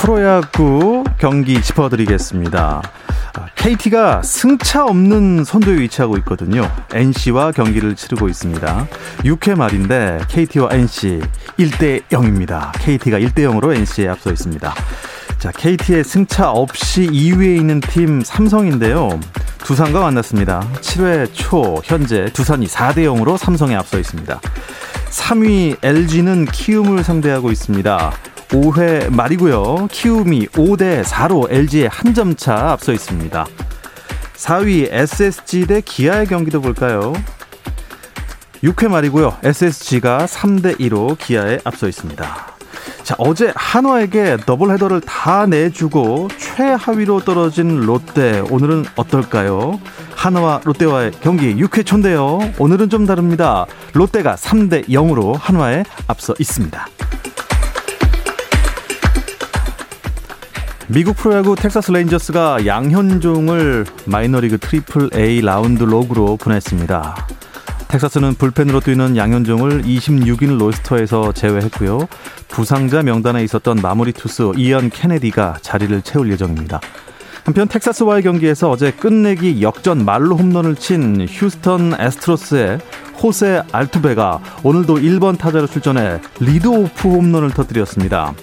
프로야구 경기 짚어드리겠습니다. KT가 승차 없는 선두에 위치하고 있거든요. NC와 경기를 치르고 있습니다. 6회 말인데 KT와 NC 1대 0입니다. KT가 1대 0으로 NC에 앞서 있습니다. 자, KT의 승차 없이 2위에 있는 팀 삼성인데요. 두산과 만났습니다. 7회 초 현재 두산이 4대 0으로 삼성에 앞서 있습니다. 3위 LG는 키움을 상대하고 있습니다. 5회 말이고요. 키움이 5대 4로 LG의 한 점 차 앞서 있습니다. 4위 SSG 대 기아의 경기도 볼까요? 6회 말이고요. SSG가 3대 2로 기아에 앞서 있습니다. 자, 어제 한화에게 더블 헤더를 다 내주고 최하위로 떨어진 롯데 오늘은 어떨까요? 한화와 롯데와의 경기 6회 초인데요. 오늘은 좀 다릅니다. 롯데가 3대 0으로 한화에 앞서 있습니다. 미국 프로야구 텍사스 레인저스가 양현종을 마이너리그 트리플 A 라운드 록으로 보냈습니다. 텍사스는 불펜으로 뛰는 양현종을 26인 로스터에서 제외했고요. 부상자 명단에 있었던 마무리 투수 이언 케네디가 자리를 채울 예정입니다. 한편 텍사스와의 경기에서 어제 끝내기 역전 만루 홈런을 친 휴스턴 애스트로스의 호세 알투베가 오늘도 1번 타자로 출전해 리드오프 홈런을 터뜨렸습니다.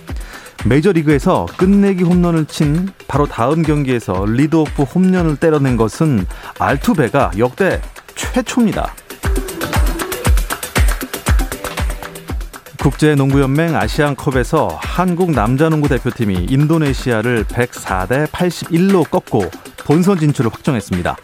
메이저리그에서 끝내기 홈런을 친 바로 다음 경기에서 리드오프 홈런을 때려낸 것은 알투베가 역대 최초입니다. 국제농구연맹 아시안컵에서 한국 남자농구 대표팀이 인도네시아를 104대 81로 꺾고 본선 진출을 확정했습니다.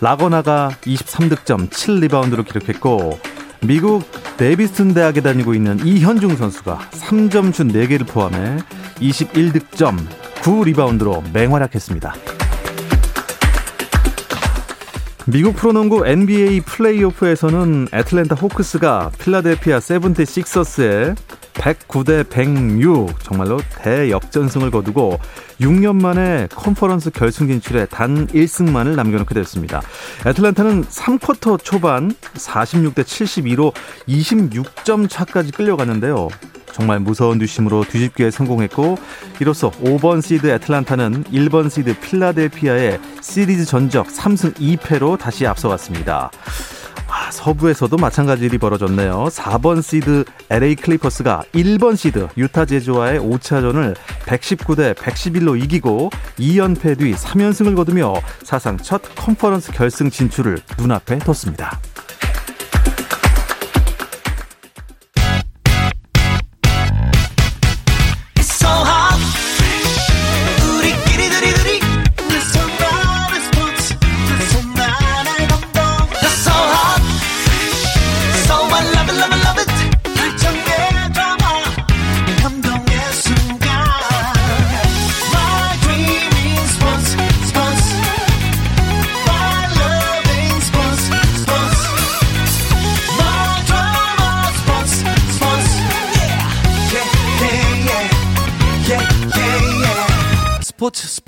라거나가 23득점 7리바운드로 기록했고 미국 데비슨 대학에 다니고 있는 이현중 선수가 3점 슛 4개를 포함해 21득점 9리바운드로 맹활약했습니다. 미국 프로농구 NBA 플레이오프에서는 애틀랜타 호크스가 필라델피아 세븐티 식서스에 109대 106 정말로 대역전승을 거두고 6년 만에 컨퍼런스 결승 진출에 단 1승만을 남겨놓게 됐습니다. 애틀랜타는 3쿼터 초반 46대 72로 26점 차까지 끌려갔는데요. 정말 무서운 뒷심으로 뒤집기에 성공했고 이로써 5번 시드 애틀란타는 1번 시드 필라델피아의 시리즈 전적 3승 2패로 다시 앞서갔습니다. 아, 서부에서도 마찬가지 일이 벌어졌네요. 4번 시드 LA 클리퍼스가 1번 시드 유타 재즈와의 5차전을 119대 111로 이기고 2연패 뒤 3연승을 거두며 사상 첫 컨퍼런스 결승 진출을 눈앞에 뒀습니다.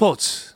스포츠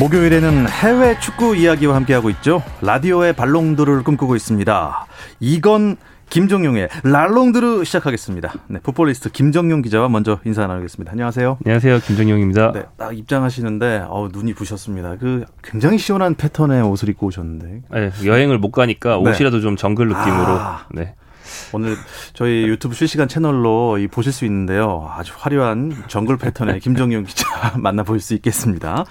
목요일에는 해외 축구 이야기와 함께하고 있죠. 라디오의 발롱도를 꿈꾸고 있습니다. 이건 김정용의 랄롱드르 시작하겠습니다. 네, 풋볼리스트 김정용 기자와 먼저 인사 나누겠습니다. 안녕하세요. 안녕하세요. 김정용입니다. 네, 딱 입장하시는데 어, 눈이 부셨습니다. 그 굉장히 시원한 패턴의 옷을 입고 오셨는데. 네, 여행을 못 가니까 네. 옷이라도 좀 정글 느낌으로. 아, 네. 오늘 저희 유튜브 실시간 채널로 이 보실 수 있는데요. 아주 화려한 정글 패턴의 김정용 기자 만나볼 수 있겠습니다.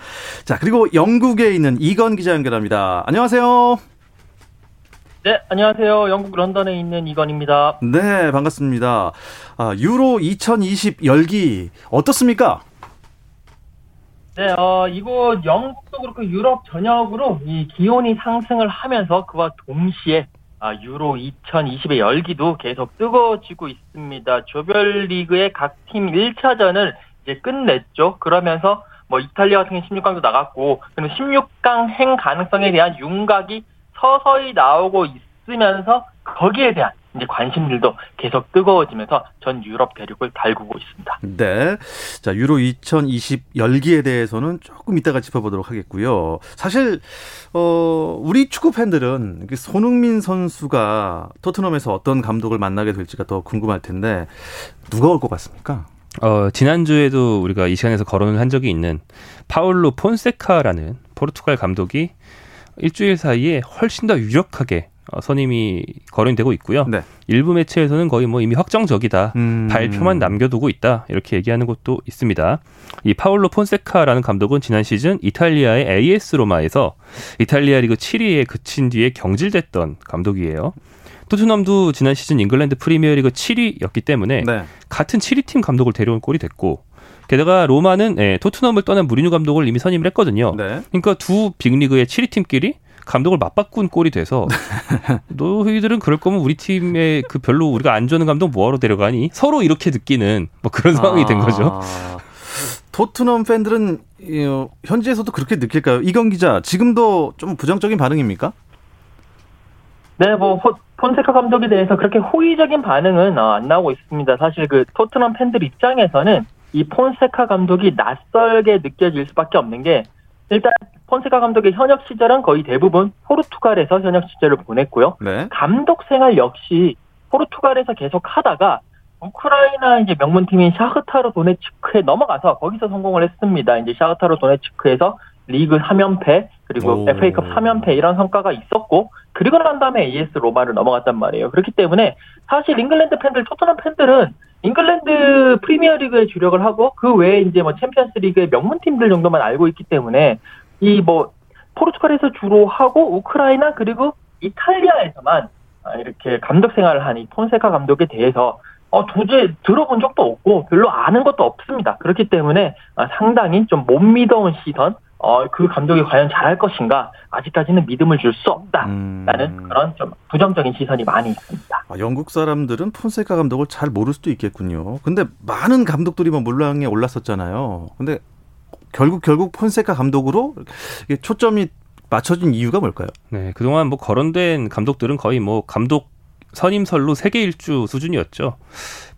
자, 그리고 영국에 있는 이건 기자 연결합니다. 안녕하세요. 네, 안녕하세요. 영국 런던에 있는 이건입니다. 네, 반갑습니다. 아, 유로 2020 열기 어떻습니까? 네, 어, 이곳 영국도 그렇고 유럽 전역으로 이 기온이 상승을 하면서 그와 동시에 아, 유로 2020의 열기도 계속 뜨거워지고 있습니다. 조별리그의 각 팀 1차전을 이제 끝냈죠. 그러면서 뭐 이탈리아 같은 경우 16강도 나갔고 그리고 16강 행 가능성에 대한 윤곽이 서서히 나오고 있으면서 거기에 대한 이제 관심들도 계속 뜨거워지면서 전 유럽 대륙을 달구고 있습니다. 네. 자, 유로 2020 열기에 대해서는 조금 이따가 짚어보도록 하겠고요. 사실, 어, 우리 축구 팬들은 손흥민 선수가 토트넘에서 어떤 감독을 만나게 될지가 더 궁금할 텐데, 누가 올 것 같습니까? 어, 지난주에도 우리가 이 시간에서 거론을 한 적이 있는 파울로 폰세카라는 포르투갈 감독이 일주일 사이에 훨씬 더 유력하게 어, 선임이 거론되고 있고요. 네. 일부 매체에서는 거의 뭐 이미 확정적이다. 음. 발표만 남겨두고 있다. 이렇게 얘기하는 것도 있습니다. 이 파울로 폰세카라는 감독은 지난 시즌 이탈리아의 AS 로마에서 이탈리아 리그 7위에 그친 뒤에 경질됐던 감독이에요. 토트넘도 지난 시즌 잉글랜드 프리미어리그 7위였기 때문에 네. 같은 7위 팀 감독을 데려온 꼴이 됐고 게다가 로마는 예, 토트넘을 떠난 무리뉴 감독을 이미 선임을 했거든요. 네. 그러니까 두 빅리그의 7위 팀끼리 감독을 맞바꾼 꼴이 돼서 너희들은 그럴 거면 우리 팀에 그 별로 우리가 안 좋아하는 감독 뭐하러 데려가니? 서로 이렇게 느끼는 뭐 그런 상황이 아... 된 거죠. 토트넘 팬들은 현지에서도 그렇게 느낄까요? 이경 기자, 지금도 좀 부정적인 반응입니까? 네, 뭐 폰세카 감독에 대해서 그렇게 호의적인 반응은 어, 안 나오고 있습니다. 사실 그 토트넘 팬들 입장에서는 이 폰세카 감독이 낯설게 느껴질 수밖에 없는 게 일단 폰세카 감독의 현역 시절은 거의 대부분 포르투갈에서 현역 시절을 보냈고요. 네. 감독 생활 역시 포르투갈에서 계속 하다가 우크라이나 이제 명문팀인 샤흐타르 도네츠크에 넘어가서 거기서 성공을 했습니다. 이제 샤흐타르 도네츠크에서 리그 3연패 그리고 오. FA컵 3연패 이런 성과가 있었고 그리고 난 다음에 AS 로마를 넘어갔단 말이에요. 그렇기 때문에 사실 잉글랜드 팬들, 토트넘 팬들은 잉글랜드 프리미어리그에 주력을 하고 그 외에 이제 뭐 챔피언스리그의 명문 팀들 정도만 알고 있기 때문에 이 뭐 포르투갈에서 주로 하고 우크라이나 그리고 이탈리아에서만 이렇게 감독 생활을 한 이 폰세카 감독에 대해서 어, 도저히 들어본 적도 없고 별로 아는 것도 없습니다. 그렇기 때문에 상당히 좀 못 믿어온 시선, 어, 그 감독이 과연 잘할 것인가 아직까지는 믿음을 줄 수 없다라는 음. 그런 좀 부정적인 시선이 많이 있습니다. 아, 영국 사람들은 폰세카 감독을 잘 모를 수도 있겠군요. 근데 많은 감독들이 뭐 물랑에 올랐었잖아요. 근데 결국 결국 폰세카 감독으로 초점이 맞춰진 이유가 뭘까요? 네, 그동안 뭐 거론된 감독들은 거의 뭐 감독 선임설로 세계 일주 수준이었죠.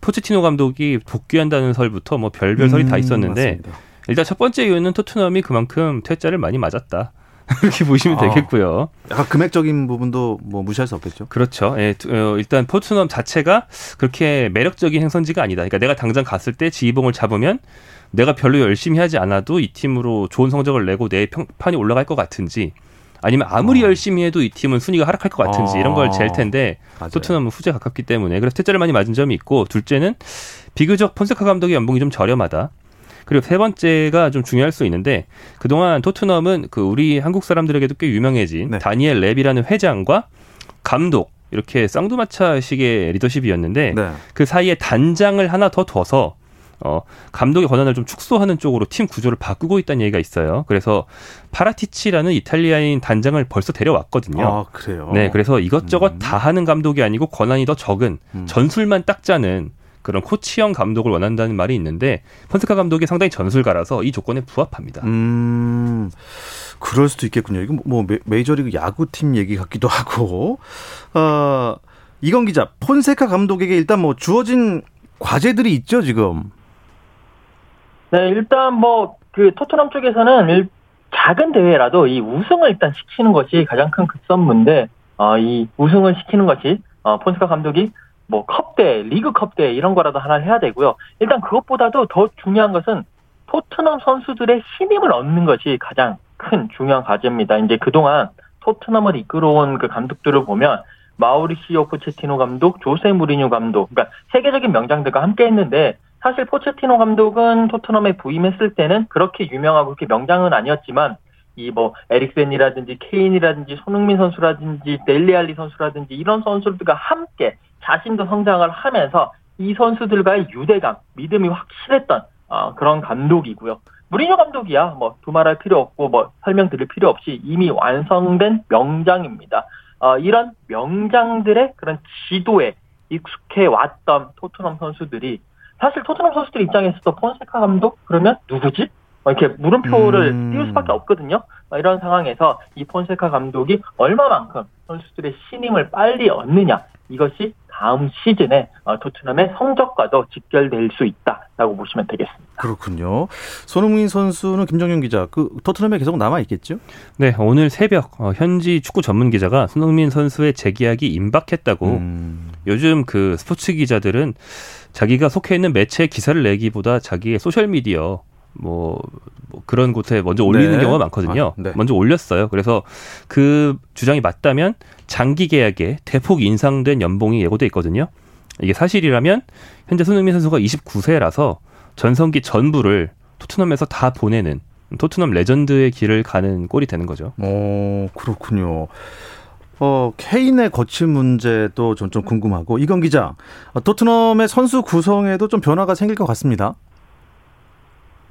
포체티노 감독이 복귀한다는 설부터 뭐 별별 설이 음, 다 있었는데 맞습니다. 일단 첫 번째 이유는 토트넘이 그만큼 퇴짜를 많이 맞았다. 이렇게 보시면 아, 되겠고요. 약간 금액적인 부분도 뭐 무시할 수 없겠죠. 그렇죠. 예, 어, 일단 포트넘 자체가 그렇게 매력적인 행선지가 아니다. 그러니까 내가 당장 갔을 때 지휘봉을 잡으면 내가 별로 열심히 하지 않아도 이 팀으로 좋은 성적을 내고 내 평판이 올라갈 것 같은지 아니면 아무리 어. 열심히 해도 이 팀은 순위가 하락할 것 같은지 어. 이런 걸 잴 텐데 맞아요. 토트넘은 후제 가깝기 때문에 그래서 퇴짜를 많이 맞은 점이 있고 둘째는 비교적 폰세카 감독의 연봉이 좀 저렴하다. 그리고 세 번째가 좀 중요할 수 있는데 그동안 토트넘은 그 우리 한국 사람들에게도 꽤 유명해진 네. 다니엘 랩이라는 회장과 감독 이렇게 쌍두마차식의 리더십이었는데 네. 그 사이에 단장을 하나 더 둬서 어, 감독의 권한을 좀 축소하는 쪽으로 팀 구조를 바꾸고 있다는 얘기가 있어요. 그래서 파라티치라는 이탈리아인 단장을 벌써 데려왔거든요. 아, 그래요? 네, 그래서 이것저것 음. 다 하는 감독이 아니고 권한이 더 적은 음. 전술만 딱 짜는 그런 코치형 감독을 원한다는 말이 있는데 폰세카 감독이 상당히 전술가라서 이 조건에 부합합니다. 음, 그럴 수도 있겠군요. 이거 뭐 메이저리그 야구팀 얘기 같기도 하고. 어, 이건 기자, 폰세카 감독에게 일단 뭐 주어진 과제들이 있죠, 지금. 네, 일단 뭐 그 토트넘 쪽에서는 작은 대회라도 이 우승을 일단 시키는 것이 가장 큰 급선무인데 어, 이 우승을 시키는 것이 어, 폰세카 감독이 뭐 컵대, 리그 컵대 이런 거라도 하나 해야 되고요. 일단 그것보다도 더 중요한 것은 토트넘 선수들의 신임을 얻는 것이 가장 큰 중요한 과제입니다. 이제 그동안 토트넘을 이끌어온 그 감독들을 보면 마우리시오 포체티노 감독, 조세 무리뉴 감독, 그러니까 세계적인 명장들과 함께 했는데 사실 포체티노 감독은 토트넘에 부임했을 때는 그렇게 유명하고 그렇게 명장은 아니었지만 이 뭐 에릭센이라든지 케인이라든지 손흥민 선수라든지 델리 알리 선수라든지 이런 선수들과 함께 자신도 성장을 하면서 이 선수들과의 유대감, 믿음이 확실했던 어, 그런 감독이고요. 무리뉴 감독이야 뭐 두말할 필요 없고 뭐 설명드릴 필요 없이 이미 완성된 명장입니다. 어, 이런 명장들의 그런 지도에 익숙해 왔던 토트넘 선수들이 사실 토트넘 선수들 입장에서도 폰세카 감독 그러면 누구지? 이렇게 물음표를 음. 띄울 수밖에 없거든요. 이런 상황에서 이 폰세카 감독이 얼마만큼 선수들의 신임을 빨리 얻느냐 이것이 다음 시즌에 어, 토트넘의 성적과도 직결될 수 있다라고 보시면 되겠습니다. 그렇군요. 손흥민 선수는 김정윤 기자, 그 토트넘에 계속 남아 있겠죠? 네, 오늘 새벽 어, 현지 축구 전문 기자가 손흥민 선수의 재계약이 임박했다고. 음. 요즘 그 스포츠 기자들은 자기가 속해 있는 매체 기사를 내기보다 자기의 소셜 미디어 뭐, 뭐 그런 곳에 먼저 올리는 네. 경우가 많거든요. 아, 네. 먼저 올렸어요. 그래서 그 주장이 맞다면 장기 계약에 대폭 인상된 연봉이 예고돼 있거든요. 이게 사실이라면 현재 손흥민 선수가 29세라서 전성기 전부를 토트넘에서 다 보내는 토트넘 레전드의 길을 가는 꼴이 되는 거죠. 어, 그렇군요. 어, 케인의 거친 문제도 좀, 좀 궁금하고, 이건 기자, 어, 토트넘의 선수 구성에도 좀 변화가 생길 것 같습니다.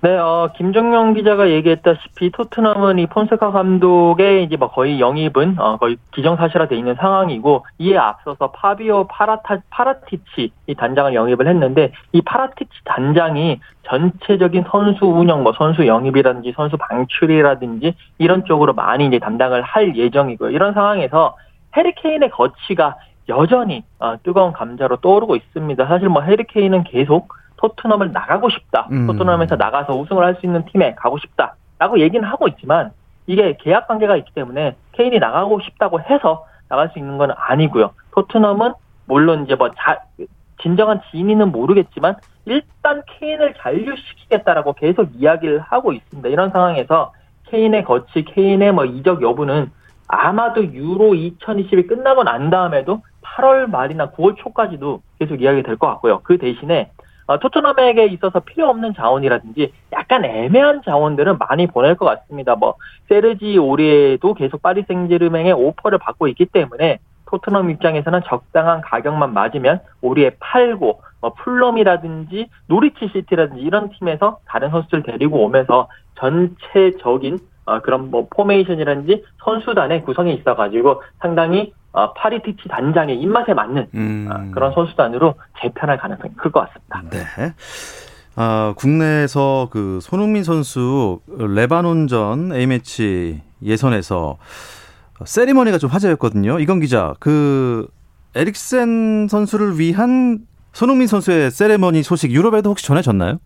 네, 어, 김정영 기자가 얘기했다시피 토트넘은 이 폰세카 감독의 이제 뭐 거의 영입은 어, 거의 기정사실화돼 있는 상황이고 이에 앞서서 파비오 파라타 파라티치 이 단장을 영입을 했는데 이 파라티치 단장이 전체적인 선수 운영, 뭐 선수 영입이라든지 선수 방출이라든지 이런 쪽으로 많이 이제 담당을 할 예정이고요. 이런 상황에서 해리케인의 거치가 여전히 어, 뜨거운 감자로 떠오르고 있습니다. 사실 뭐 해리케인은 계속 토트넘을 나가고 싶다. 음. 토트넘에서 나가서 우승을 할 수 있는 팀에 가고 싶다 라고 얘기는 하고 있지만 이게 계약 관계가 있기 때문에 케인이 나가고 싶다고 해서 나갈 수 있는 건 아니고요. 토트넘은 물론 이제 뭐 자, 진정한 진위는 모르겠지만 일단 케인을 잔류시키겠다라고 계속 이야기를 하고 있습니다. 이런 상황에서 케인의 거치, 케인의 뭐 이적 여부는 아마도 유로 2020이 끝나고 난 다음에도 8월 말이나 9월 초까지도 계속 이야기 될 것 같고요. 그 대신에 어, 토트넘에게 있어서 필요 없는 자원이라든지 약간 애매한 자원들은 많이 보낼 것 같습니다. 뭐 세르지 오리에도 계속 파리 생제르맹의 오퍼를 받고 있기 때문에 토트넘 입장에서는 적당한 가격만 맞으면 오리에 팔고 뭐 풀럼이라든지 노리치 시티라든지 이런 팀에서 다른 선수들 데리고 오면서 전체적인 어, 그런 뭐 포메이션이라든지 선수단의 구성이 있어가지고 상당히 어, 파라티치 단장의 입맛에 맞는 음. 어, 그런 선수단으로 재편할 가능성이 클 것 같습니다. 네. 아, 국내에서 그 손흥민 선수 레바논전 A매치 예선에서 세리머니가 좀 화제였거든요. 이건 기자, 그 에릭센 선수를 위한 손흥민 선수의 세리머니 소식 유럽에도 혹시 전해졌나요?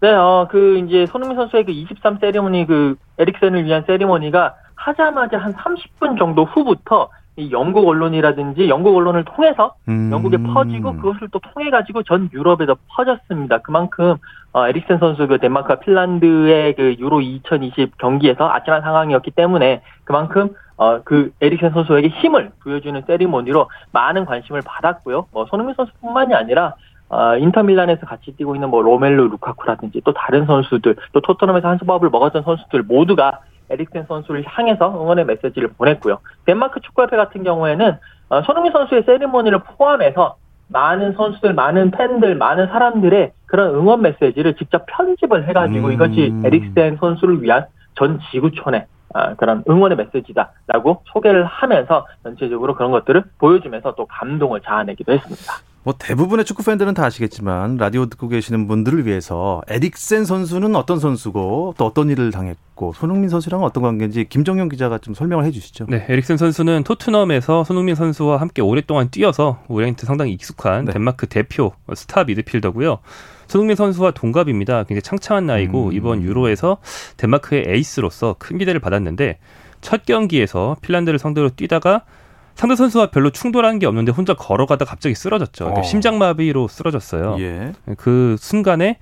네, 어, 그, 이제, 손흥민 선수의 그 23 세리머니, 그, 에릭센을 위한 세리머니가 하자마자 한 30분 정도 후부터 이 영국 언론이라든지 영국 언론을 통해서 음. 영국에 퍼지고 그것을 또 통해 가지고 전 유럽에도 퍼졌습니다. 그만큼 어, 에릭센 선수 그 덴마크와 핀란드의 그 유로 2020 경기에서 아찔한 상황이었기 때문에 그만큼 어, 그 에릭센 선수에게 힘을 부여주는 세리머니로 많은 관심을 받았고요. 뭐 손흥민 선수뿐만이 아니라 어, 인터밀란에서 같이 뛰고 있는 뭐 로멜로 루카쿠라든지 또 다른 선수들 또 토트넘에서 한 수밥을 먹었던 선수들 모두가 에릭센 선수를 향해서 응원의 메시지를 보냈고요. 덴마크 축구협회 같은 경우에는 어, 손흥민 선수의 세리머니를 포함해서 많은 선수들, 많은 팬들, 많은 사람들의 그런 응원 메시지를 직접 편집을 해가지고 음. 이것이 에릭센 선수를 위한 전 지구촌의 어, 그런 응원의 메시지다라고 소개를 하면서 전체적으로 그런 것들을 보여주면서 또 감동을 자아내기도 했습니다. 뭐 대부분의 축구 팬들은 다 아시겠지만 라디오 듣고 계시는 분들을 위해서 에릭센 선수는 어떤 선수고 또 어떤 일을 당했고 손흥민 선수랑은 어떤 관계인지 김정용 기자가 좀 설명을 해주시죠. 네, 에릭센 선수는 토트넘에서 손흥민 선수와 함께 오랫동안 뛰어서 우리한테 상당히 익숙한 네. 덴마크 대표 스타 미드필더고요. 손흥민 선수와 동갑입니다. 굉장히 창창한 나이고 음. 이번 유로에서 덴마크의 에이스로서 큰 기대를 받았는데 첫 경기에서 핀란드를 상대로 뛰다가 상대 선수와 별로 충돌한 게 없는데 혼자 걸어가다 갑자기 쓰러졌죠. 그러니까 어. 심장마비로 쓰러졌어요. 예. 그 순간에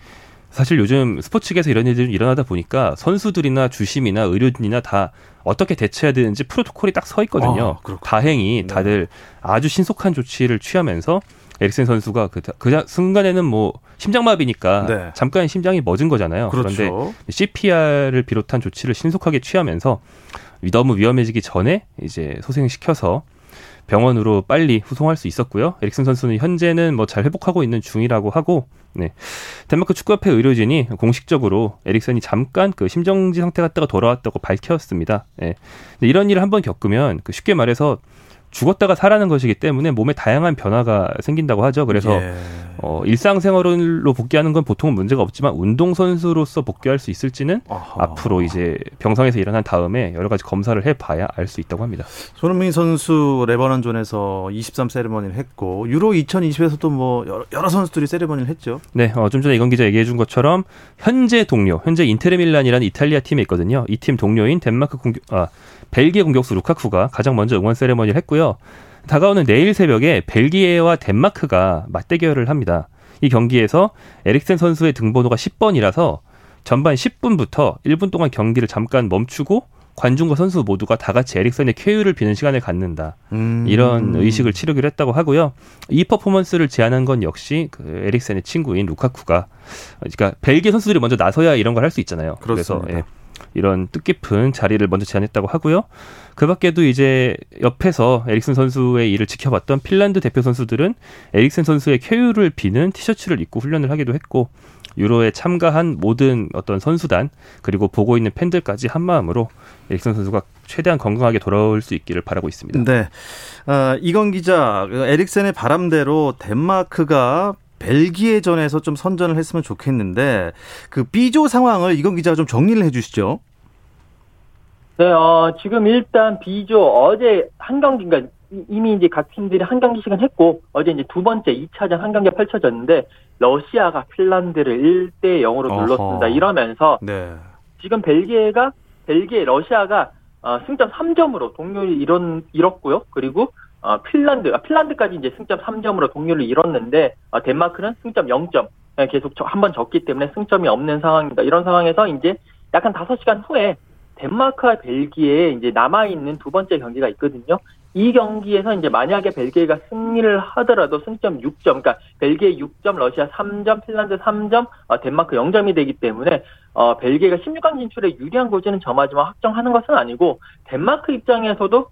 사실 요즘 스포츠계에서 이런 일들이 일어나다 보니까 선수들이나 주심이나 의료진이나 다 어떻게 대처해야 되는지 프로토콜이 딱 서 있거든요. 아, 다행히 네. 다들 아주 신속한 조치를 취하면서 에릭센 선수가 그, 그 순간에는 뭐 심장마비니까 네. 잠깐 심장이 멎은 거잖아요. 그렇죠. 그런데 CPR을 비롯한 조치를 신속하게 취하면서 너무 위험해지기 전에 이제 소생시켜서 병원으로 빨리 후송할 수 있었고요. 에릭슨 선수는 현재는 뭐 잘 회복하고 있는 중이라고 하고, 네. 덴마크 축구협회 의료진이 공식적으로 에릭슨이 잠깐 그 심정지 상태 갔다가 돌아왔다고 밝혔습니다. 네. 이런 일을 한번 겪으면 그 쉽게 말해서 죽었다가 살아는 것이기 때문에 몸에 다양한 변화가 생긴다고 하죠. 그래서 예. 어, 일상생활로 복귀하는 건 보통은 문제가 없지만 운동선수로서 복귀할 수 있을지는 아하. 앞으로 이제 병상에서 일어난 다음에 여러 가지 검사를 해봐야 알 수 있다고 합니다. 손흥민 선수 레버넌존에서 23 세레머니를 했고 유로 2020에서도 뭐 여러, 여러 선수들이 세레머니를 했죠. 네, 어, 좀 전에 이건 기자 얘기해 준 것처럼 현재 동료, 현재 인테르밀란이라는 이탈리아 팀에 있거든요. 이 팀 동료인 덴마크 공격, 아, 벨기에 공격수 루카쿠가 가장 먼저 응원 세레머니를 했고요. 다가오는 내일 새벽에 벨기에와 덴마크가 맞대결을 합니다. 이 경기에서 에릭센 선수의 등번호가 10번이라서 전반 10분부터 1분 동안 경기를 잠깐 멈추고 관중과 선수 모두가 다 같이 에릭슨의 쾌유를 비는 시간을 갖는다. 음. 이런 의식을 치르기로 했다고 하고요. 이 퍼포먼스를 제안한 건 역시 그 에릭슨의 친구인 루카쿠가 그러니까 벨기에 선수들이 먼저 나서야 이런 걸 할 수 있잖아요. 그렇습니다. 그래서 예, 이런 뜻깊은 자리를 먼저 제안했다고 하고요. 그 밖에도 이제 옆에서 에릭슨 선수의 일을 지켜봤던 핀란드 대표 선수들은 에릭슨 선수의 쾌유를 비는 티셔츠를 입고 훈련을 하기도 했고 유로에 참가한 모든 어떤 선수단 그리고 보고 있는 팬들까지 한 마음으로 에릭슨 선수가 최대한 건강하게 돌아올 수 있기를 바라고 있습니다. 네. 어, 이건 기자, 에릭센의 바람대로 덴마크가 벨기에전에서 좀 선전을 했으면 좋겠는데 그 B조 상황을 이건 기자가 좀 정리를 해주시죠. 네, 어, 지금 일단 B조 어제 한 경기, 가 이미 이제 각 팀들이 한 경기씩은 했고 어제 이제 두 번째 2차전 한 경기가 펼쳐졌는데 러시아가 핀란드를 1대 0으로 눌렀습니다. 이러면서 네. 지금 벨기에가 벨기에 러시아가 어, 승점 3점으로 동률을 이뤘, 이뤘고요. 그리고 어, 핀란드, 아, 핀란드까지 이제 승점 3점으로 동률을 이뤘는데 어, 덴마크는 승점 0점 계속 한 번 졌기 때문에 승점이 없는 상황입니다. 이런 상황에서 이제 약간 5시간 후에 덴마크와 벨기에 이제 남아 있는 두 번째 경기가 있거든요. 이 경기에서 이제 만약에 벨기에가 승리를 하더라도 승점 6점, 그러니까 벨기에 6점, 러시아 3점, 핀란드 3점, 어, 덴마크 0점이 되기 때문에 어, 벨기에가 16강 진출에 유리한 고지는 점하지만 확정하는 것은 아니고 덴마크 입장에서도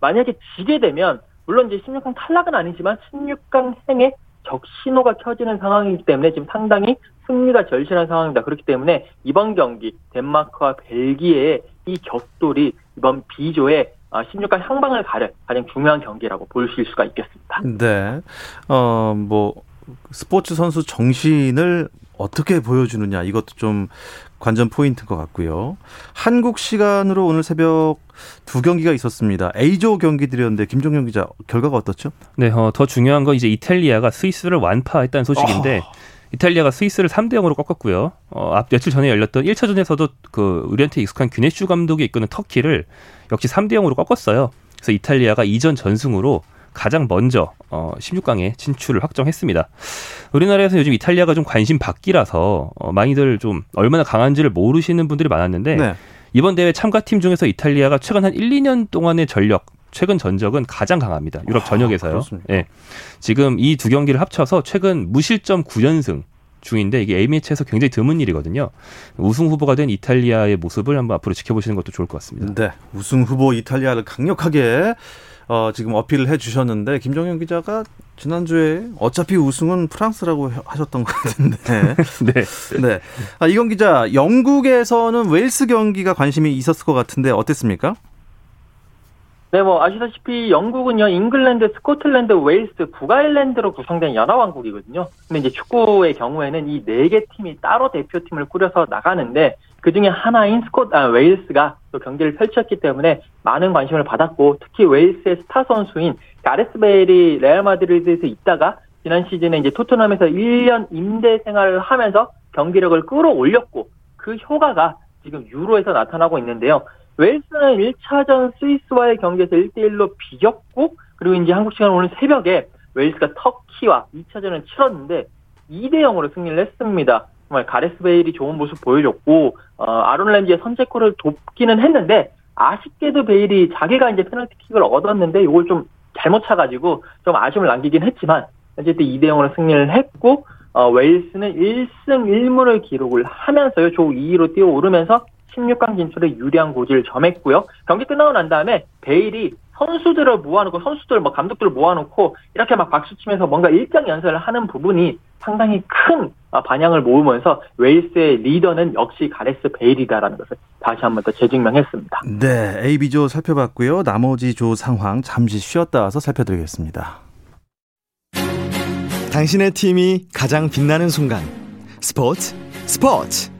만약에 지게 되면 물론 이제 16강 탈락은 아니지만 16강 행에 적신호가 켜지는 상황이기 때문에 지금 상당히 승리가 절실한 상황입니다. 그렇기 때문에 이번 경기 덴마크와 벨기에의 이 격돌이 이번 B조의 16강 향방을 가른 가장 중요한 경기라고 볼 수가 있겠습니다. 네. 어, 뭐, 스포츠 선수 정신을 어떻게 보여주느냐 이것도 좀 관전 포인트인 것 같고요. 한국 시간으로 오늘 새벽 두 경기가 있었습니다. A조 경기들이었는데 김종현 기자 결과가 어떻죠? 네, 어, 더 중요한 건 이제 이탈리아가 스위스를 완파했다는 소식인데 어. 이탈리아가 스위스를 3대 0으로 꺾었고요. 어, 앞 며칠 전에 열렸던 1차전에서도 그 우리한테 익숙한 규네슈 감독이 이끄는 터키를 역시 3대 0으로 꺾었어요. 그래서 이탈리아가 이전 전승으로 가장 먼저 어 16강에 진출을 확정했습니다. 우리나라에서 요즘 이탈리아가 좀 관심 밖이라서 어 많이들 좀 얼마나 강한지를 모르시는 분들이 많았는데 네. 이번 대회 참가팀 중에서 이탈리아가 최근 한 1, 2년 동안의 전력 최근 전적은 가장 강합니다. 유럽 아, 전역에서요. 아, 네. 지금 이 두 경기를 합쳐서 최근 무실점 9연승 중인데 이게 A매치에서 굉장히 드문 일이거든요. 우승 후보가 된 이탈리아의 모습을 한번 앞으로 지켜보시는 것도 좋을 것 같습니다. 네. 우승 후보 이탈리아를 강력하게 어, 지금 어필을 해 주셨는데 김정현 기자가 지난주에 어차피 우승은 프랑스라고 하셨던 것 같은데. 네. 네. 아, 이건 기자, 영국에서는 웨일스 경기가 관심이 있었을 것 같은데 어땠습니까? 네, 뭐 아시다시피 영국은요, 잉글랜드, 스코틀랜드, 웨일스, 북아일랜드로 구성된 연합왕국이거든요. 근데 이제 축구의 경우에는 이 네 개 팀이 따로 대표팀을 꾸려서 나가는데 그 중에 하나인 스콧 아, 웨일스가 또 경기를 펼쳤기 때문에 많은 관심을 받았고 특히 웨일스의 스타 선수인 가레스 베일이 레알 마드리드에서 있다가 지난 시즌에 이제 토트넘에서 1년 임대 생활을 하면서 경기력을 끌어올렸고 그 효과가 지금 유로에서 나타나고 있는데요. 웨일스는 1차전 스위스와의 경기에서 1대1로 비겼고 그리고 이제 한국 시간 오늘 새벽에 웨일스가 터키와 2차전을 치렀는데 2대 0으로 승리를 했습니다. 정말 가레스 베일이 좋은 모습 보여줬고 어, 아론 램지의 선제골을 돕기는 했는데 아쉽게도 베일이 자기가 이제 페널티킥을 얻었는데 이걸 좀 잘못 차가지고 좀 아쉬움을 남기긴 했지만 어쨌든 2대 0으로 승리를 했고 어, 웨일스는 1승 1무를 기록을 하면서요. 조 2위로 뛰어오르면서 16강 진출에 유리한 고지를 점했고요. 경기 끝나고 난 다음에 베일이 선수들을 모아놓고 선수들 뭐 감독들을 모아놓고 이렇게 막 박수 치면서 뭔가 일정 연설을 하는 부분이 상당히 큰 어, 반향을 모으면서 웨일스의 리더는 역시 가레스 베일이다라는 것을 다시 한 번 더 재증명했습니다. 네, A, B조 살펴봤고요. 나머지 조 상황 잠시 쉬었다 와서 살펴드리겠습니다. 당신의 팀이 가장 빛나는 순간 스포츠 스포츠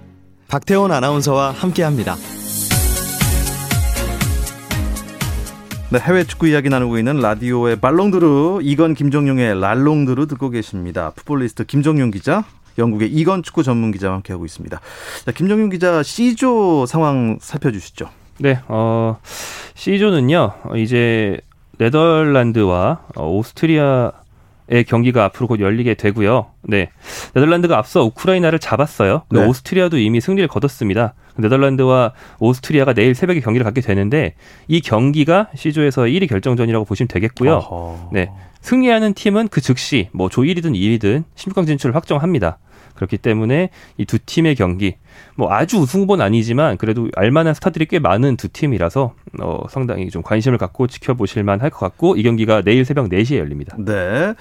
박태원 아나운서와 함께합니다. 네, 해외 축구 이야기 나누고 있는 라디오의 발롱드루 이건 김정용의 랄롱드루 듣고 계십니다. 풋볼리스트 김정용 기자, 영국의 이건 축구 전문 기자와 함께 하고 있습니다. 자, 김정용 기자 C조 상황 살펴주시죠. 네, 어, C조는요, 이제 네덜란드와 오스트리아 의 경기가 앞으로 곧 열리게 되고요. 네. 네덜란드가 앞서 우크라이나를 잡았어요. 네. 오스트리아도 이미 승리를 거뒀습니다. 네덜란드와 오스트리아가 내일 새벽에 경기를 갖게 되는데 이 경기가 C조에서 1위 결정전이라고 보시면 되겠고요. 어허. 네. 승리하는 팀은 그 즉시 뭐 조 1위든 2위든 16강 진출을 확정합니다. 그렇기 때문에 이 두 팀의 경기 뭐 아주 우승 후보는 아니지만 그래도 알만한 스타들이 꽤 많은 두 팀이라서 어 상당히 좀 관심을 갖고 지켜보실 만할 것 같고 이 경기가 내일 새벽 4시에 열립니다. 네.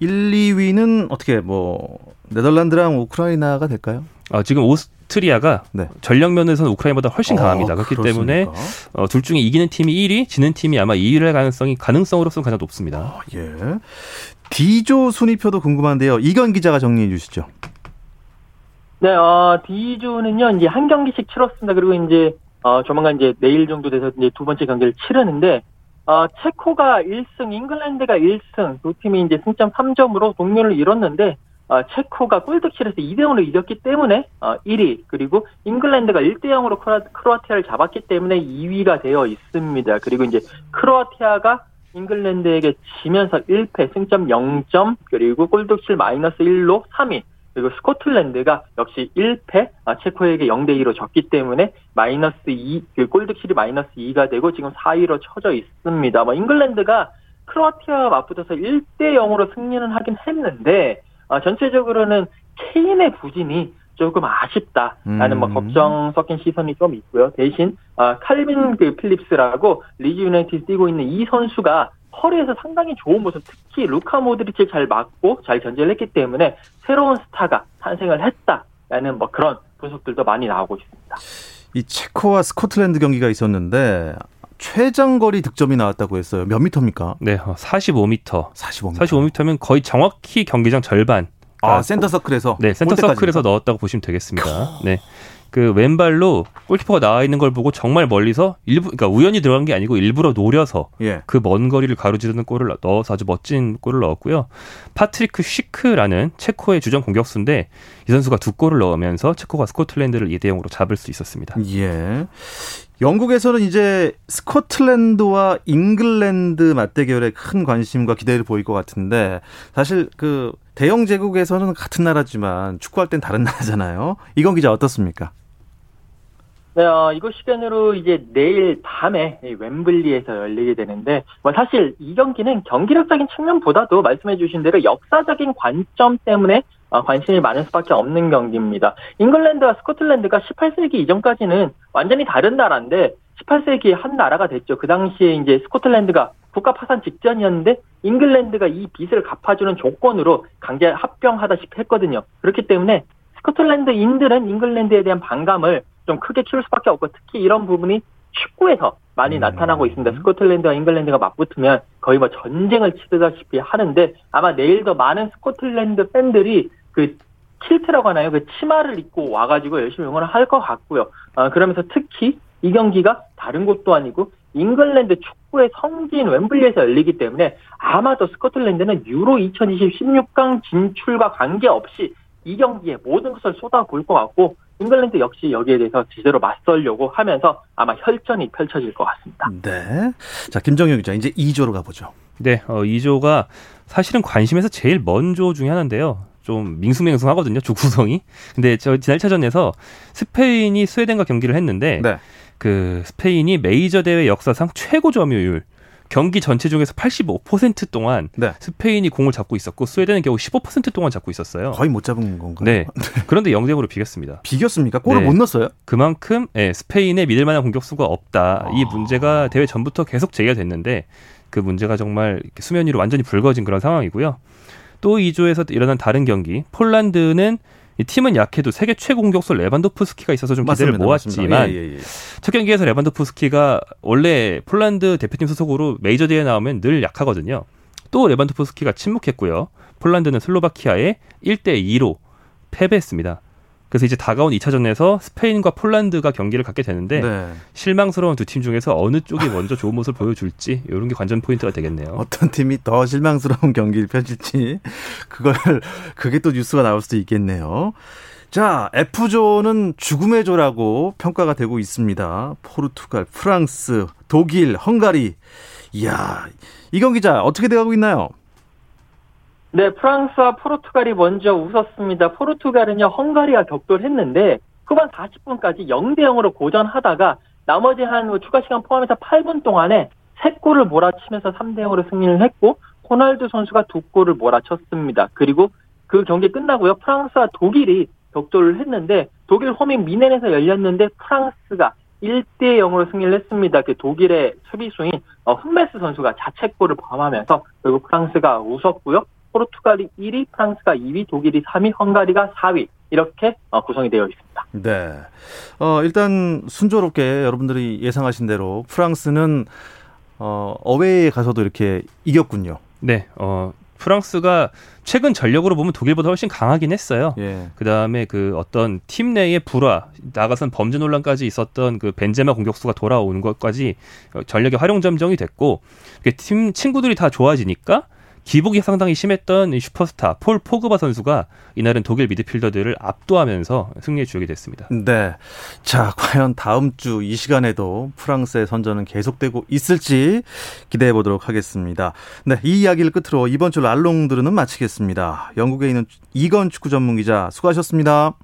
1, 2위는 어떻게 뭐 네덜란드랑 우크라이나가 될까요? 어, 지금 오스트리아가 네. 전력 면에서는 우크라이나보다 훨씬 어, 강합니다. 그렇기 그렇습니까? 때문에 어, 둘 중에 이기는 팀이 1위, 지는 팀이 아마 2위를 할 가능성이 가능성으로서는 가장 높습니다. 어, 예. D조 순위표도 궁금한데요. 이건 기자가 정리해 주시죠. 네, 어, D조는요, 이제 한 경기씩 치렀습니다. 그리고 이제, 어, 조만간 이제 내일 정도 돼서 이제 두 번째 경기를 치르는데, 어, 체코가 1승, 잉글랜드가 1승, 두 팀이 이제 승점 3점으로 동률을 이뤘는데, 어, 체코가 골득실에서 2대0으로 이겼기 때문에, 어, 1위, 그리고 잉글랜드가 1대0으로 크로아티아를 잡았기 때문에 2위가 되어 있습니다. 그리고 이제 크로아티아가 잉글랜드에게 지면서 1패, 승점 0점, 그리고 골득실 마이너스 1로 3위, 그리고 스코틀랜드가 역시 1패 아, 체코에게 0대 2로 졌기 때문에 마이너스 2, 그 골득실이 마이너스 2가 되고 지금 4위로 쳐져 있습니다. 뭐 잉글랜드가 크로아티아와 맞붙어서 1대 0으로 승리는 하긴 했는데 아, 전체적으로는 케인의 부진이 조금 아쉽다라는 뭐 음. 뭐 걱정 섞인 시선이 좀 있고요. 대신 아, 칼빈 그 필립스라고 리즈 유나이티드 뛰고 있는 이 선수가 허리에서 상당히 좋은 모습, 특히 루카 모드리치를 잘 막고 잘 견제를 했기 때문에 새로운 스타가 탄생을 했다라는 뭐 그런 분석들도 많이 나오고 있습니다. 이 체코와 스코틀랜드 경기가 있었는데 최장거리 득점이 나왔다고 했어요. 몇 미터입니까? 네, 45미터. 45m. 45미터면 거의 정확히 경기장 절반. 아, 센터 서클에서? 네, 센터 서클에서 넣었다고 보시면 되겠습니다. 네. 그 왼발로 골키퍼가 나와 있는 걸 보고 정말 멀리서 일부 그러니까 우연히 들어간 게 아니고 일부러 노려서 예. 그먼 거리를 가로지르는 골을 넣어서 아주 멋진 골을 넣었고요. 파트리크 쉬크라는 체코의 주전 공격수인데 이 선수가 두 골을 넣으면서 체코가 스코틀랜드를 2대 0으로 잡을 수 있었습니다. 예. 영국에서는 이제 스코틀랜드와 잉글랜드 맞대결에 큰 관심과 기대를 보일 것 같은데 사실 그 대영 제국에서는 같은 나라지만 축구할 땐 다른 나라잖아요. 이건 기자 어떻습니까? 네, 어, 이거 시간으로 이제 내일 밤에 웸블리에서 열리게 되는데, 뭐 사실 이 경기는 경기력적인 측면보다도 말씀해주신 대로 역사적인 관점 때문에 어, 관심이 많을 수밖에 없는 경기입니다. 잉글랜드와 스코틀랜드가 18세기 이전까지는 완전히 다른 나라인데, 18세기에 한 나라가 됐죠. 그 당시에 이제 스코틀랜드가 국가 파산 직전이었는데 잉글랜드가 이 빚을 갚아주는 조건으로 강제 합병하다시피 했거든요. 그렇기 때문에 스코틀랜드인들은 잉글랜드에 대한 반감을 좀 크게 키울 수밖에 없고 특히 이런 부분이 축구에서 많이 음. 나타나고 있습니다. 스코틀랜드와 잉글랜드가 맞붙으면 거의 뭐 전쟁을 치르다시피 하는데 아마 내일도 많은 스코틀랜드 팬들이 그 킬트라고 하나요? 그 치마를 입고 와가지고 열심히 응원을 할 것 같고요. 어, 그러면서 특히 이 경기가 다른 곳도 아니고 잉글랜드 축구의 성지인 웸블리에서 열리기 때문에 아마도 스코틀랜드는 유로 2020 16강 진출과 관계없이 이 경기에 모든 것을 쏟아부을 것 같고 잉글랜드 역시 여기에 대해서 제대로 맞설려고 하면서 아마 혈전이 펼쳐질 것 같습니다. 네. 자, 김정현 기자, 이제 E조로 가보죠. 네, 어, E조가 사실은 관심에서 제일 먼 조 중에 하나인데요. 좀 밍숭맹숭하거든요, 조 구성이. 근데 저 지난 차전에서 스페인이 스웨덴과 경기를 했는데 네. 그 스페인이 메이저 대회 역사상 최고 점유율 경기 전체 중에서 85% 동안 네. 스페인이 공을 잡고 있었고 스웨덴은 겨우 15% 동안 잡고 있었어요. 거의 못 잡은 건가요? 네. 그런데 0대0으로 비겼습니다. 비겼습니까? 골을 네. 못 넣었어요? 그만큼 네, 스페인의 믿을 만한 공격수가 없다. 아... 이 문제가 대회 전부터 계속 제기가 됐는데 그 문제가 정말 수면 위로 완전히 불거진 그런 상황이고요. 또 E조에서 일어난 다른 경기, 폴란드는 이 팀은 약해도 세계 최고 공격수 레반도프스키가 있어서 좀 기대를 맞습니다, 모았지만 예, 예, 예. 첫 경기에서 레반도프스키가 원래 폴란드 대표팀 소속으로 메이저 대회 나오면 늘 약하거든요. 또 레반도프스키가 침묵했고요. 폴란드는 슬로바키아에 1대 2로 패배했습니다. 그래서 이제 다가온 2차전에서 스페인과 폴란드가 경기를 갖게 되는데 네. 실망스러운 두 팀 중에서 어느 쪽이 먼저 좋은 모습을 보여줄지 이런 게 관전 포인트가 되겠네요. 어떤 팀이 더 실망스러운 경기를 펼칠지 그걸 그게 또 뉴스가 나올 수도 있겠네요. 자, F조는 죽음의 조라고 평가가 되고 있습니다. 포르투갈, 프랑스, 독일, 헝가리. 이야, 이경 기자 어떻게 돼가고 있나요? 네, 프랑스와 포르투갈이 먼저 웃었습니다. 포르투갈은요, 헝가리가 격돌했는데 후반 40분까지 0대 0으로 고전하다가 나머지 한 추가 시간 포함해서 8분 동안에 3골을 몰아치면서 3대 0으로 승리를 했고 호날두 선수가 두 골을 몰아쳤습니다. 그리고 그 경기 끝나고요. 프랑스와 독일이 격돌을 했는데 독일 홈인 미넨에서 열렸는데 프랑스가 1대 0으로 승리를 했습니다. 그 독일의 수비수인 훈메스 선수가 자책골을 범하면서 결국 프랑스가 웃었고요. 포르투갈이 1위, 프랑스가 2위, 독일이 3위, 헝가리가 4위 이렇게 어, 구성이 되어 있습니다. 네. 어, 일단 순조롭게 여러분들이 예상하신 대로 프랑스는 어, 어웨이에 가서도 이렇게 이겼군요. 네. 어, 프랑스가 최근 전력으로 보면 독일보다 훨씬 강하긴 했어요. 예. 그 다음에 그 어떤 팀 내의 불화, 나가선 범죄 논란까지 있었던 그 벤제마 공격수가 돌아오는 것까지 전력의 활용 점정이 됐고, 팀 친구들이 다 좋아지니까 기복이 상당히 심했던 슈퍼스타 폴 포그바 선수가 이날은 독일 미드필더들을 압도하면서 승리에 주역이 됐습니다. 네. 자, 과연 다음 주 이 시간에도 프랑스의 선전은 계속되고 있을지 기대해 보도록 하겠습니다. 네, 이 이야기를 끝으로 이번 주 랄롱드르는 마치겠습니다. 영국에 있는 이건 축구 전문 기자 수고하셨습니다.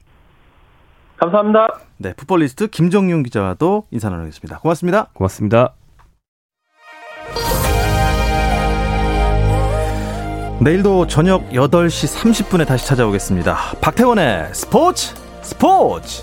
감사합니다. 네, 풋볼리스트 김정윤 기자와도 인사 나누겠습니다. 고맙습니다. 고맙습니다. 내일도 저녁 8시 30분에 다시 찾아오겠습니다. 박태원의 스포츠 스포츠!